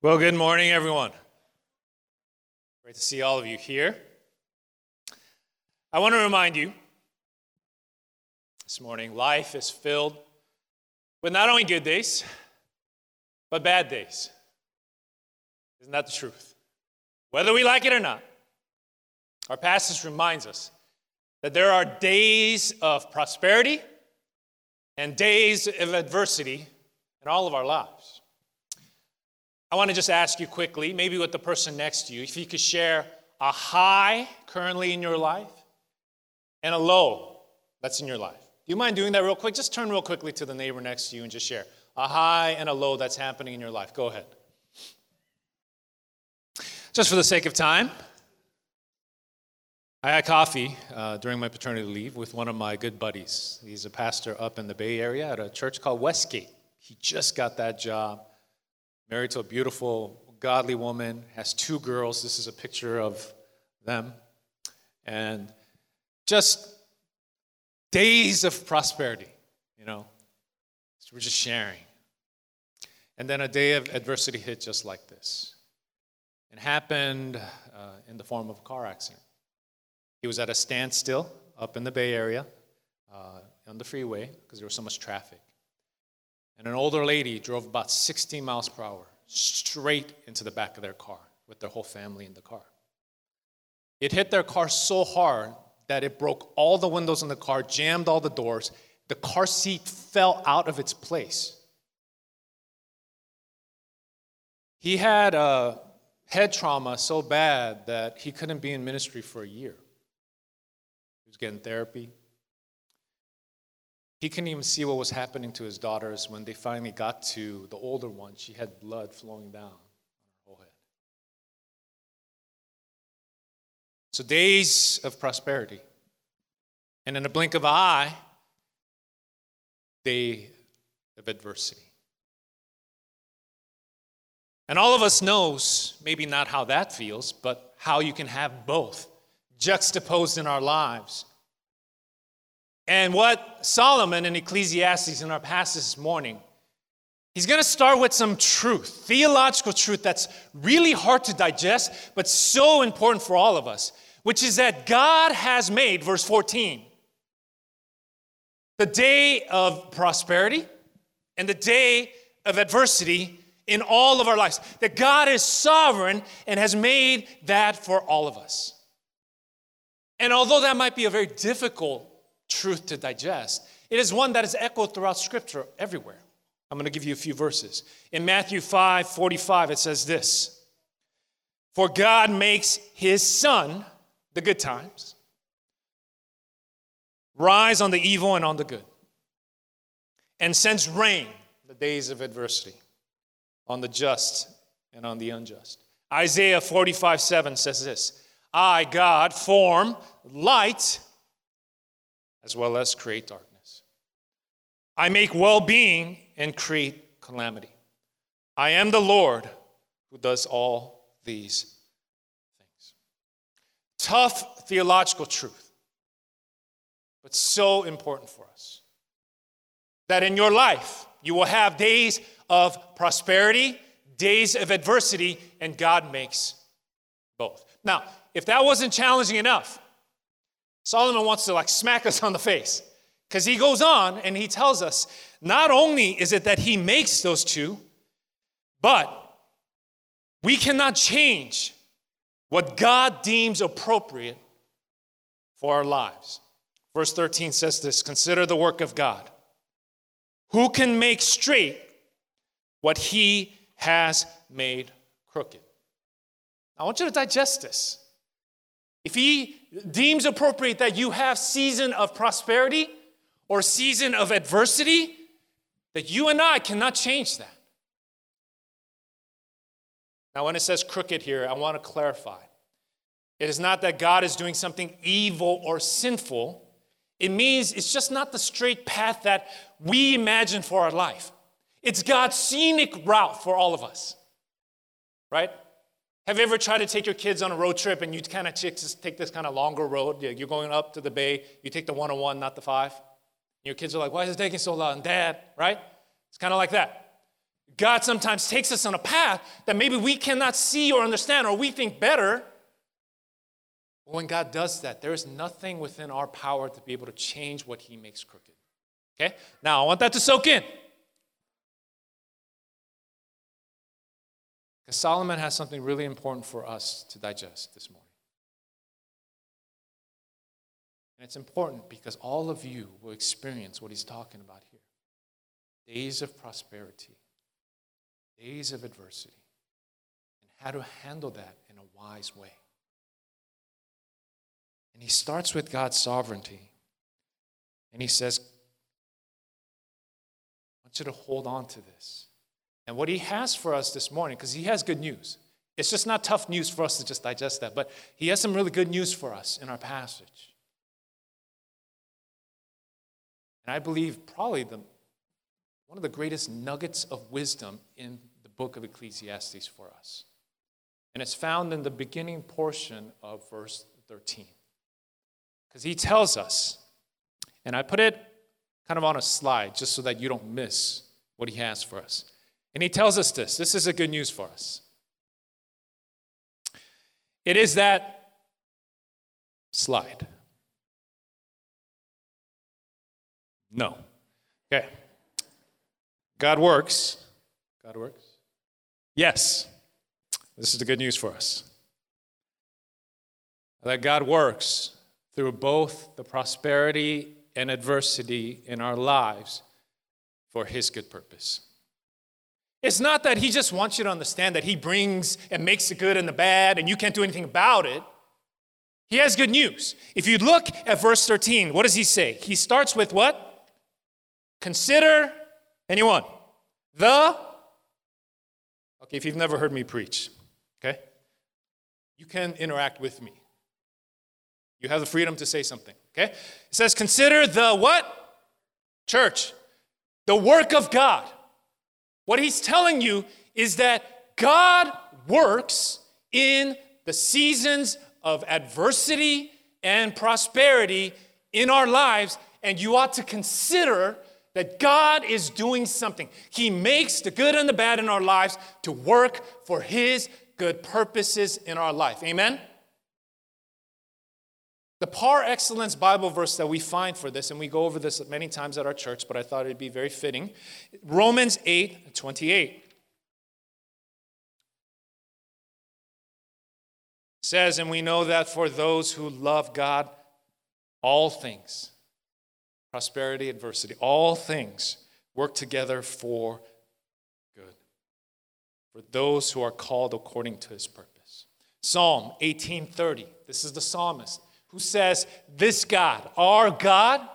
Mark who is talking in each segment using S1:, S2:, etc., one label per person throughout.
S1: Well, good morning, everyone. Great to see all of you here. I want to remind you this morning life is filled with not only good days, but bad days. Isn't that the truth? Whether we like it or not, our passage reminds us that there are days of prosperity and days of adversity in all of our lives. I want to just ask you quickly, maybe with the person next to you, if you could share a high currently in your life and a low that's in your life. Do you mind doing that real quick? Just turn real quickly to the neighbor next to you and just share a high and a low that's happening in your life. Go ahead. Just for the sake of time, I had coffee uh, during my paternity leave with one of my good buddies. He's a pastor up in the Bay Area at a church called Westgate. He just got that job married to a beautiful, godly woman, has two girls. This is a picture of them. And just days of prosperity, you know. So we're just sharing. And then a day of adversity hit just like this. It happened uh, in the form of a car accident. He was at a standstill up in the Bay Area uh, on the freeway because there was so much traffic. And an older lady drove about 60 miles per hour straight into the back of their car with their whole family in the car. It hit their car so hard that it broke all the windows in the car, jammed all the doors. The car seat fell out of its place. He had a head trauma so bad that he couldn't be in ministry for a year. He was getting therapy, he couldn't even see what was happening to his daughters when they finally got to the older one. She had blood flowing down on her whole head. So, days of prosperity. And in a blink of an eye, day of adversity. And all of us knows, maybe not how that feels, but how you can have both juxtaposed in our lives and what Solomon in Ecclesiastes in our passage this morning, he's going to start with some truth, theological truth that's really hard to digest, but so important for all of us, which is that God has made, verse 14, the day of prosperity and the day of adversity in all of our lives. That God is sovereign and has made that for all of us. And although that might be a very difficult truth to digest. It is one that is echoed throughout Scripture everywhere. I'm going to give you a few verses. In Matthew 5 45, it says this For God makes his sun, the good times, rise on the evil and on the good, and sends rain, the days of adversity, on the just and on the unjust. Isaiah 45 7 says this I, God, form light as well as create darkness. I make well being and create calamity. I am the Lord who does all these things. Tough theological truth, but so important for us. That in your life, you will have days of prosperity, days of adversity, and God makes both. Now, if that wasn't challenging enough, Solomon wants to like smack us on the face because he goes on and he tells us not only is it that he makes those two, but we cannot change what God deems appropriate for our lives. Verse 13 says this Consider the work of God. Who can make straight what he has made crooked? I want you to digest this. If he deems appropriate that you have season of prosperity or season of adversity, that you and I cannot change that. Now, when it says crooked here, I want to clarify. It is not that God is doing something evil or sinful. It means it's just not the straight path that we imagine for our life. It's God's scenic route for all of us, right? Have you ever tried to take your kids on a road trip and you kind of take this kind of longer road? You're going up to the bay, you take the 101, not the five. Your kids are like, why is it taking so long? Dad, right? It's kind of like that. God sometimes takes us on a path that maybe we cannot see or understand or we think better. But when God does that, there is nothing within our power to be able to change what He makes crooked. Okay? Now, I want that to soak in. Because Solomon has something really important for us to digest this morning. And it's important because all of you will experience what he's talking about here days of prosperity, days of adversity, and how to handle that in a wise way. And he starts with God's sovereignty. And he says, I want you to hold on to this. And what he has for us this morning, because he has good news. It's just not tough news for us to just digest that, but he has some really good news for us in our passage. And I believe probably the, one of the greatest nuggets of wisdom in the book of Ecclesiastes for us. And it's found in the beginning portion of verse 13. Because he tells us, and I put it kind of on a slide just so that you don't miss what he has for us. And he tells us this this is a good news for us. It is that slide. No. Okay. God works. God works. Yes. This is the good news for us. That God works through both the prosperity and adversity in our lives for His good purpose. It's not that He just wants you to understand that He brings and makes the good and the bad and you can't do anything about it. He has good news. If you look at verse 13, what does He say? He starts with what? Consider, anyone, the, okay, if you've never heard me preach, okay, you can interact with me. You have the freedom to say something, okay? It says, consider the what? Church. The work of God. What he's telling you is that God works in the seasons of adversity and prosperity in our lives, and you ought to consider that God is doing something. He makes the good and the bad in our lives to work for His good purposes in our life. Amen? The par excellence Bible verse that we find for this, and we go over this many times at our church, but I thought it'd be very fitting Romans 8 28. Says, and we know that for those who love God, all things, prosperity, adversity, all things work together for good. For those who are called according to his purpose. Psalm 18:30. This is the psalmist who says, This God, our God,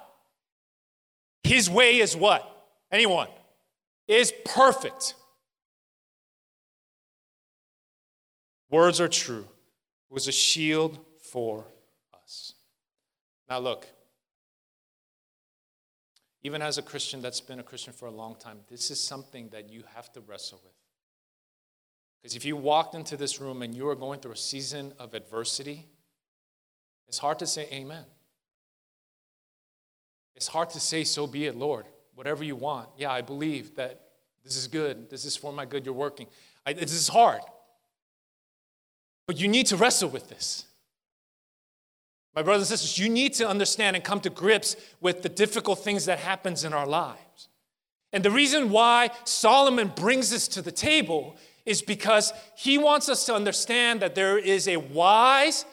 S1: his way is what? Anyone? Is perfect. Words are true. It was a shield for us. Now, look, even as a Christian that's been a Christian for a long time, this is something that you have to wrestle with. Because if you walked into this room and you are going through a season of adversity, it's hard to say amen. It's hard to say, so be it, Lord, whatever you want. Yeah, I believe that this is good. This is for my good. You're working. I, this is hard. But you need to wrestle with this. My brothers and sisters, you need to understand and come to grips with the difficult things that happens in our lives. And the reason why Solomon brings this to the table is because he wants us to understand that there is a wise,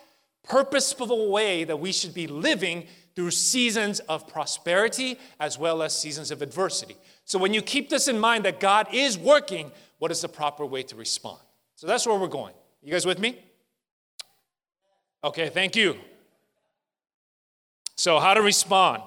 S1: purposeful way that we should be living through seasons of prosperity as well as seasons of adversity. So when you keep this in mind that God is working, what is the proper way to respond? So that's where we're going. You guys with me? Okay, thank you. So, how to respond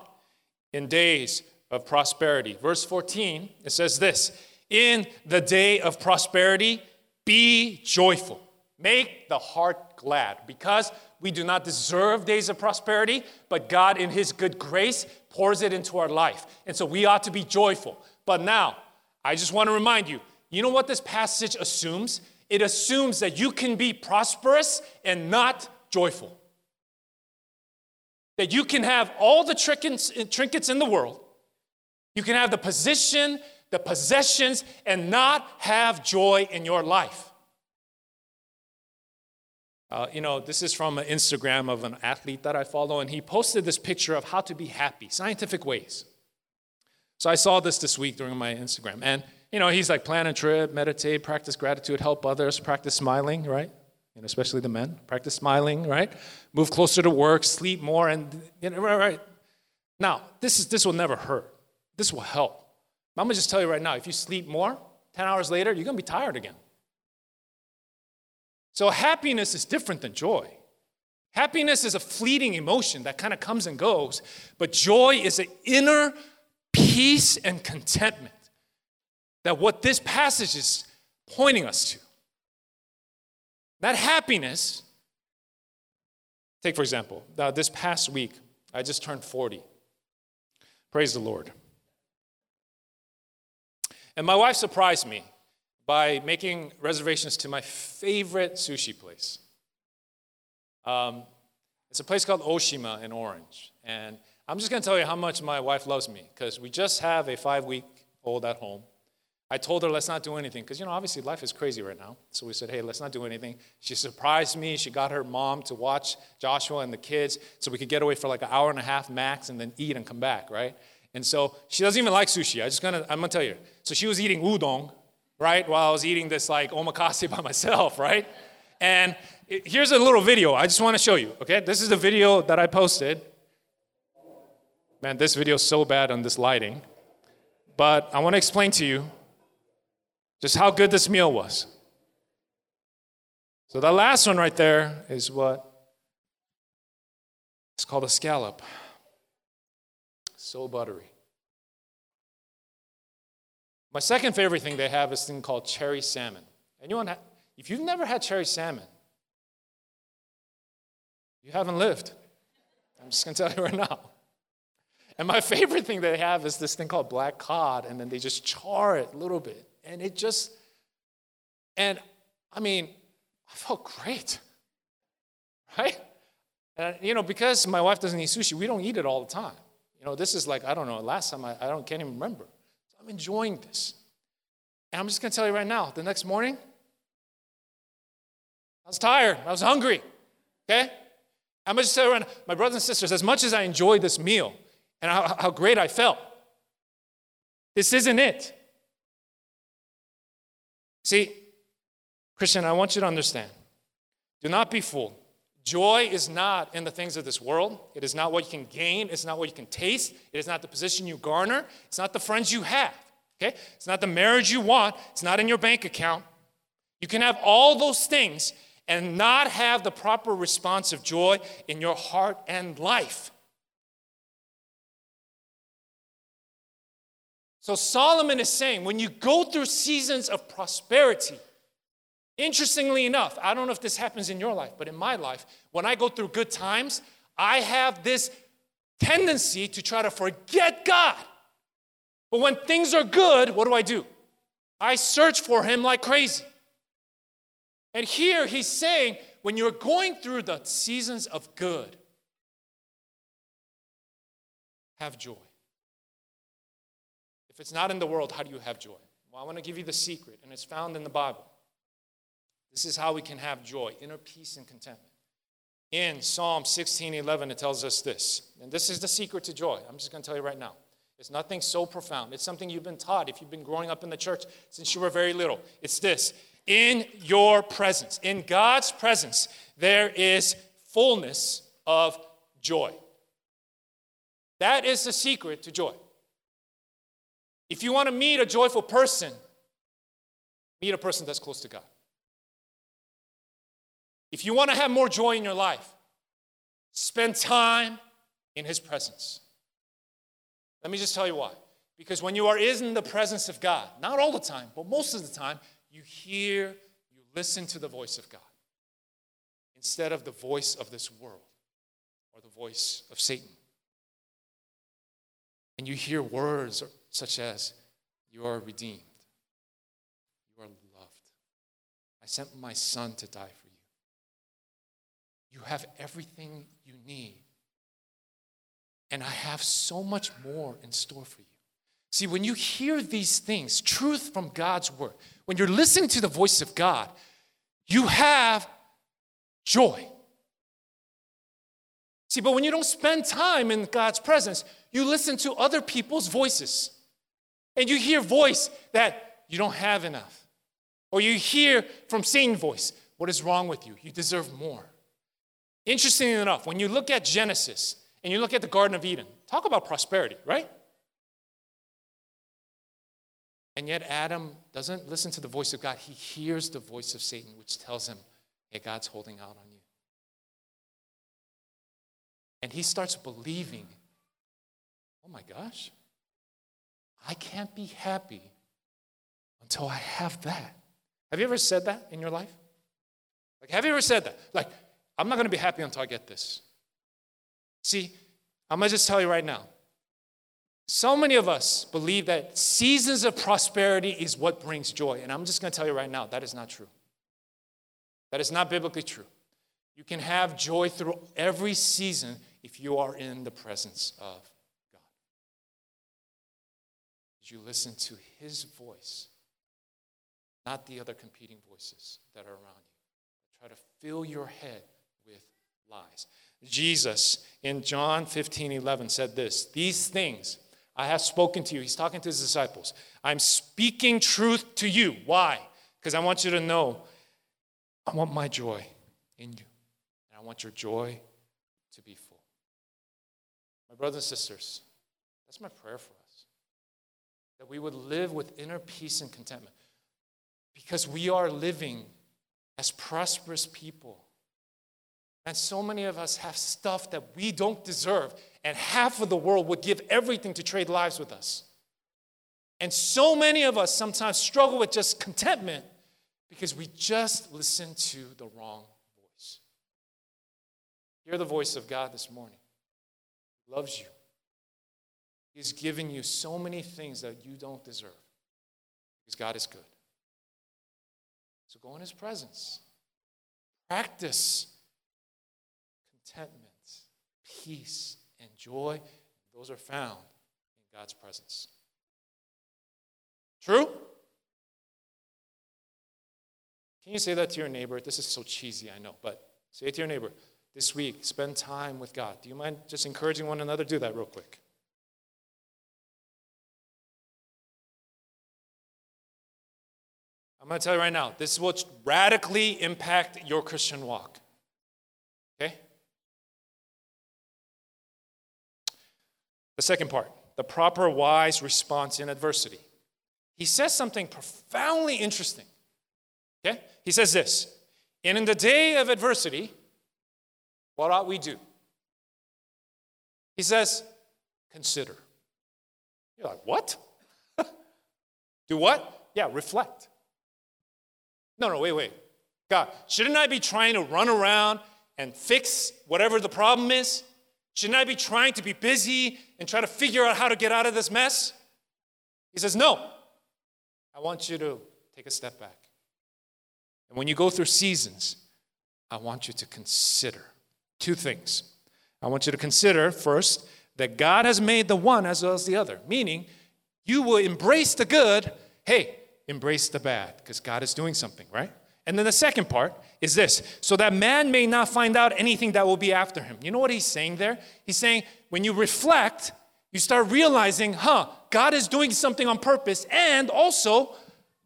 S1: in days of prosperity. Verse 14, it says this In the day of prosperity, be joyful. Make the heart glad because we do not deserve days of prosperity, but God, in His good grace, pours it into our life. And so we ought to be joyful. But now, I just want to remind you you know what this passage assumes? It assumes that you can be prosperous and not joyful. That you can have all the trinkets in the world, you can have the position, the possessions, and not have joy in your life. Uh, you know, this is from an Instagram of an athlete that I follow, and he posted this picture of how to be happy, scientific ways. So I saw this this week during my Instagram. And, you know, he's like, plan a trip, meditate, practice gratitude, help others, practice smiling, right? And especially the men, practice smiling, right? Move closer to work, sleep more, and, you know, right, right. Now, this, is, this will never hurt. This will help. I'm gonna just tell you right now if you sleep more, 10 hours later, you're gonna be tired again. So happiness is different than joy. Happiness is a fleeting emotion that kind of comes and goes, but joy is an inner peace and contentment. That what this passage is pointing us to. That happiness, take for example, this past week, I just turned 40. Praise the Lord. And my wife surprised me by making reservations to my favorite sushi place. Um, it's a place called Oshima in Orange. And I'm just going to tell you how much my wife loves me because we just have a five week old at home. I told her, let's not do anything because, you know, obviously life is crazy right now. So we said, hey, let's not do anything. She surprised me. She got her mom to watch Joshua and the kids so we could get away for like an hour and a half max and then eat and come back, right? And so she doesn't even like sushi. I just gonna, I'm gonna tell you. So she was eating udon right? While I was eating this like omakase by myself, right? And it, here's a little video I just want to show you, okay? This is the video that I posted. Man, this video is so bad on this lighting. But I want to explain to you just how good this meal was. So, that last one right there is what it's called a scallop. So buttery. My second favorite thing they have is this thing called cherry salmon. Anyone, ha- if you've never had cherry salmon, you haven't lived. I'm just gonna tell you right now. And my favorite thing they have is this thing called black cod, and then they just char it a little bit. And it just, and I mean, I felt great, right? And, you know, because my wife doesn't eat sushi, we don't eat it all the time. You know, this is like, I don't know, last time I, I don't, can't even remember. I'm enjoying this. And I'm just going to tell you right now the next morning, I was tired. I was hungry. Okay? I'm going to tell you right now, my brothers and sisters, as much as I enjoyed this meal and how, how great I felt, this isn't it. See, Christian, I want you to understand do not be fooled. Joy is not in the things of this world. It is not what you can gain. It's not what you can taste. It is not the position you garner. It's not the friends you have. Okay? It's not the marriage you want. It's not in your bank account. You can have all those things and not have the proper response of joy in your heart and life. So Solomon is saying when you go through seasons of prosperity, Interestingly enough, I don't know if this happens in your life, but in my life, when I go through good times, I have this tendency to try to forget God. But when things are good, what do I do? I search for Him like crazy. And here he's saying, when you're going through the seasons of good, have joy. If it's not in the world, how do you have joy? Well, I want to give you the secret, and it's found in the Bible. This is how we can have joy, inner peace and contentment. In Psalm 16 11, it tells us this. And this is the secret to joy. I'm just going to tell you right now. It's nothing so profound. It's something you've been taught if you've been growing up in the church since you were very little. It's this In your presence, in God's presence, there is fullness of joy. That is the secret to joy. If you want to meet a joyful person, meet a person that's close to God. If you want to have more joy in your life, spend time in His presence. Let me just tell you why. Because when you are in the presence of God, not all the time, but most of the time, you hear, you listen to the voice of God instead of the voice of this world or the voice of Satan. And you hear words such as, You are redeemed, you are loved. I sent my son to die for you have everything you need. And I have so much more in store for you. See, when you hear these things, truth from God's word, when you're listening to the voice of God, you have joy. See, but when you don't spend time in God's presence, you listen to other people's voices. And you hear voice that you don't have enough. Or you hear from Satan voice, what is wrong with you? You deserve more. Interestingly enough, when you look at Genesis and you look at the Garden of Eden, talk about prosperity, right? And yet Adam doesn't listen to the voice of God. He hears the voice of Satan, which tells him, hey, God's holding out on you. And he starts believing, oh my gosh, I can't be happy until I have that. Have you ever said that in your life? Like, have you ever said that? Like, I'm not going to be happy until I get this. See, I'm going to just tell you right now. So many of us believe that seasons of prosperity is what brings joy. And I'm just going to tell you right now that is not true. That is not biblically true. You can have joy through every season if you are in the presence of God. As you listen to His voice, not the other competing voices that are around you. Try to fill your head lies. Jesus in John 15 11 said this These things I have spoken to you. He's talking to his disciples. I'm speaking truth to you. Why? Because I want you to know I want my joy in you. And I want your joy to be full. My brothers and sisters, that's my prayer for us. That we would live with inner peace and contentment. Because we are living as prosperous people. And so many of us have stuff that we don't deserve, and half of the world would give everything to trade lives with us. And so many of us sometimes struggle with just contentment because we just listen to the wrong voice. Hear the voice of God this morning. He loves you. He's given you so many things that you don't deserve because God is good. So go in His presence. Practice contentment, peace, and joy. Those are found in God's presence. True? Can you say that to your neighbor? This is so cheesy, I know, but say it to your neighbor. This week, spend time with God. Do you mind just encouraging one another? Do that real quick. I'm going to tell you right now, this will radically impact your Christian walk. The second part, the proper wise response in adversity. He says something profoundly interesting. Okay? He says this And in the day of adversity, what ought we do? He says, Consider. You're like, What? do what? Yeah, reflect. No, no, wait, wait. God, shouldn't I be trying to run around and fix whatever the problem is? Shouldn't I be trying to be busy and try to figure out how to get out of this mess? He says, No. I want you to take a step back. And when you go through seasons, I want you to consider two things. I want you to consider first that God has made the one as well as the other, meaning you will embrace the good, hey, embrace the bad, because God is doing something, right? And then the second part is this so that man may not find out anything that will be after him. You know what he's saying there? He's saying when you reflect, you start realizing, huh, God is doing something on purpose, and also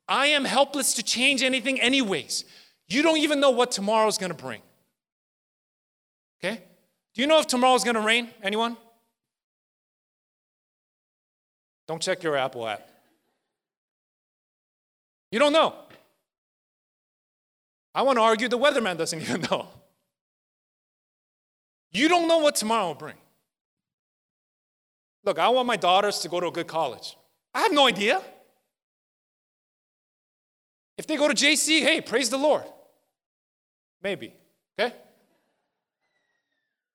S1: I am helpless to change anything, anyways. You don't even know what tomorrow is going to bring. Okay? Do you know if tomorrow is going to rain? Anyone? Don't check your Apple app. You don't know. I want to argue the weatherman doesn't even know. You don't know what tomorrow will bring. Look, I want my daughters to go to a good college. I have no idea. If they go to JC, hey, praise the Lord. Maybe, okay?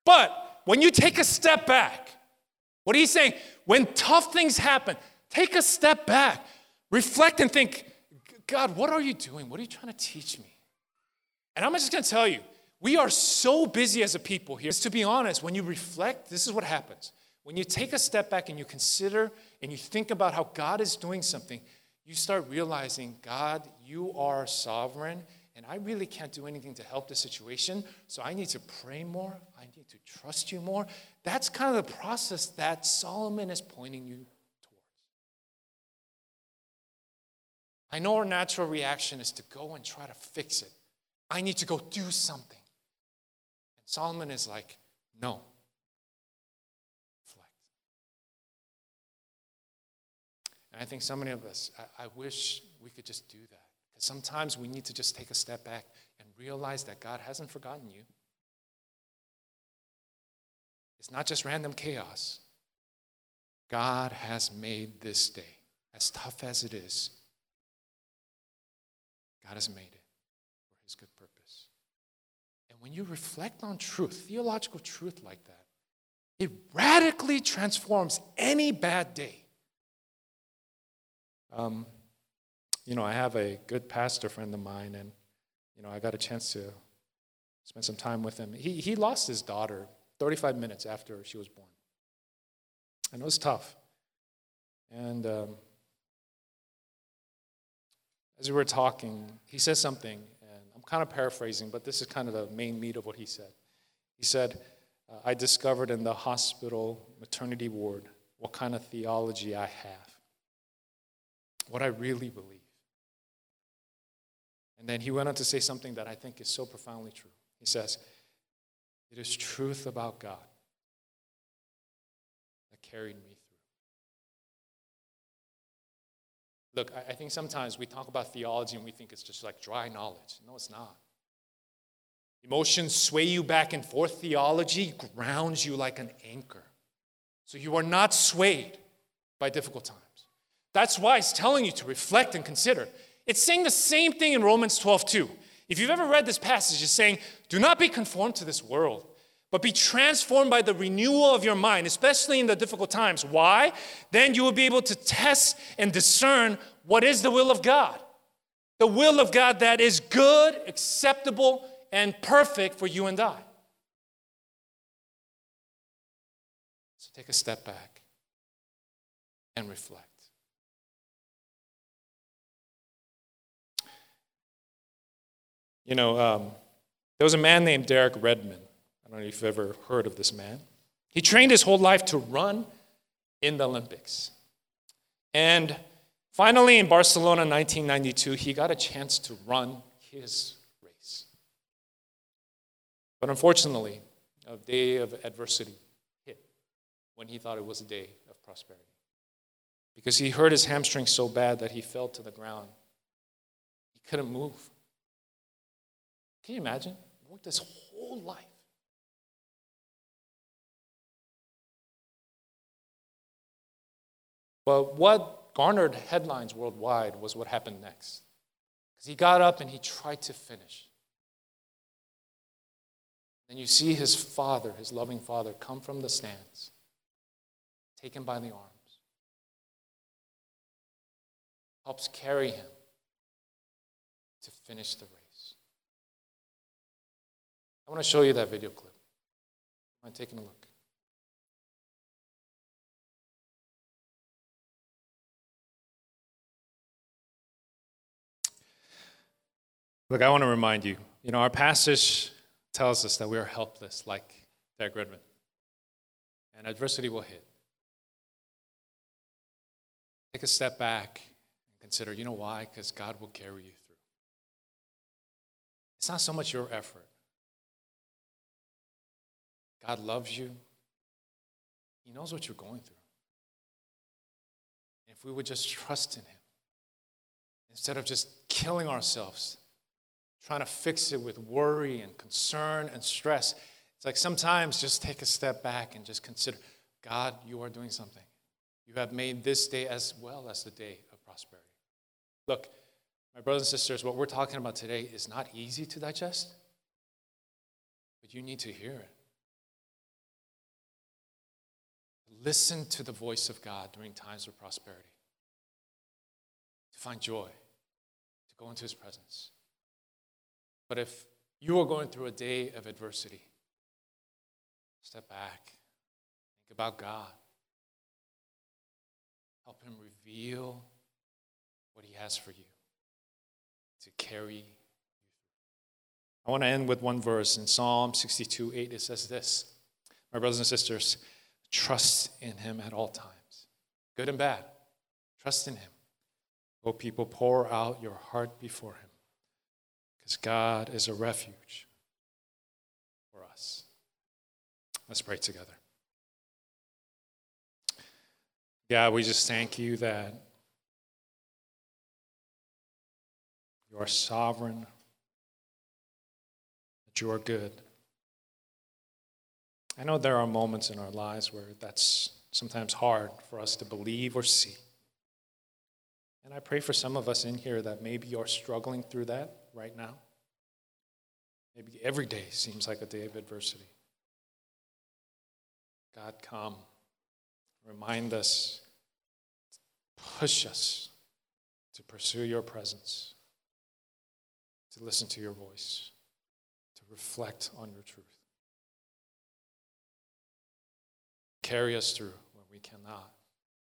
S1: But when you take a step back, what are you saying? When tough things happen, take a step back, reflect and think, God, what are you doing? What are you trying to teach me? And I'm just going to tell you, we are so busy as a people here. To be honest, when you reflect, this is what happens. When you take a step back and you consider and you think about how God is doing something, you start realizing, God, you are sovereign, and I really can't do anything to help the situation, so I need to pray more. I need to trust you more. That's kind of the process that Solomon is pointing you towards. I know our natural reaction is to go and try to fix it. I need to go do something. And Solomon is like, no. Reflect. And I think so many of us, I, I wish we could just do that. Because sometimes we need to just take a step back and realize that God hasn't forgotten you. It's not just random chaos. God has made this day, as tough as it is, God has made it His good purpose. And when you reflect on truth, theological truth like that, it radically transforms any bad day. Um, you know, I have a good pastor friend of mine, and, you know, I got a chance to spend some time with him. He, he lost his daughter 35 minutes after she was born. And it was tough. And um, as we were talking, he says something, kind of paraphrasing, but this is kind of the main meat of what he said. He said, uh, I discovered in the hospital maternity ward what kind of theology I have, what I really believe. And then he went on to say something that I think is so profoundly true. He says, It is truth about God that carried me Look, I think sometimes we talk about theology and we think it's just like dry knowledge. No, it's not. Emotions sway you back and forth. Theology grounds you like an anchor. So you are not swayed by difficult times. That's why it's telling you to reflect and consider. It's saying the same thing in Romans 12, too. If you've ever read this passage, it's saying, Do not be conformed to this world, but be transformed by the renewal of your mind, especially in the difficult times. Why? Then you will be able to test and discern what is the will of God. The will of God that is good, acceptable, and perfect for you and I. So take a step back and reflect. You know, um, there was a man named Derek Redmond. Don't know if you've ever heard of this man. He trained his whole life to run in the Olympics. And finally, in Barcelona 1992, he got a chance to run his race. But unfortunately, a day of adversity hit when he thought it was a day of prosperity. Because he hurt his hamstring so bad that he fell to the ground. He couldn't move. Can you imagine? Worked his whole life. But what garnered headlines worldwide was what happened next. Because he got up and he tried to finish. And you see his father, his loving father, come from the stands, take him by the arms, helps carry him to finish the race. I want to show you that video clip. I'm taking a look. Look, I want to remind you, you know, our passage tells us that we are helpless like Derek Redmond. And adversity will hit. Take a step back and consider, you know why? Because God will carry you through. It's not so much your effort. God loves you. He knows what you're going through. If we would just trust in Him, instead of just killing ourselves, trying to fix it with worry and concern and stress, it's like sometimes just take a step back and just consider God, you are doing something. You have made this day as well as the day of prosperity. Look, my brothers and sisters, what we're talking about today is not easy to digest, but you need to hear it. Listen to the voice of God during times of prosperity, to find joy, to go into His presence. But if you are going through a day of adversity, step back, think about God. Help him reveal what he has for you to carry you. I want to end with one verse in Psalm 62 8. It says this My brothers and sisters, trust in him at all times, good and bad. Trust in him. O people, pour out your heart before him, because God is a refuge for us. Let's pray together. God, we just thank you that you are sovereign, that you are good. I know there are moments in our lives where that's sometimes hard for us to believe or see. And I pray for some of us in here that maybe you're struggling through that right now. Maybe every day seems like a day of adversity. God, come. Remind us, push us to pursue your presence, to listen to your voice, to reflect on your truth. Carry us through when we cannot.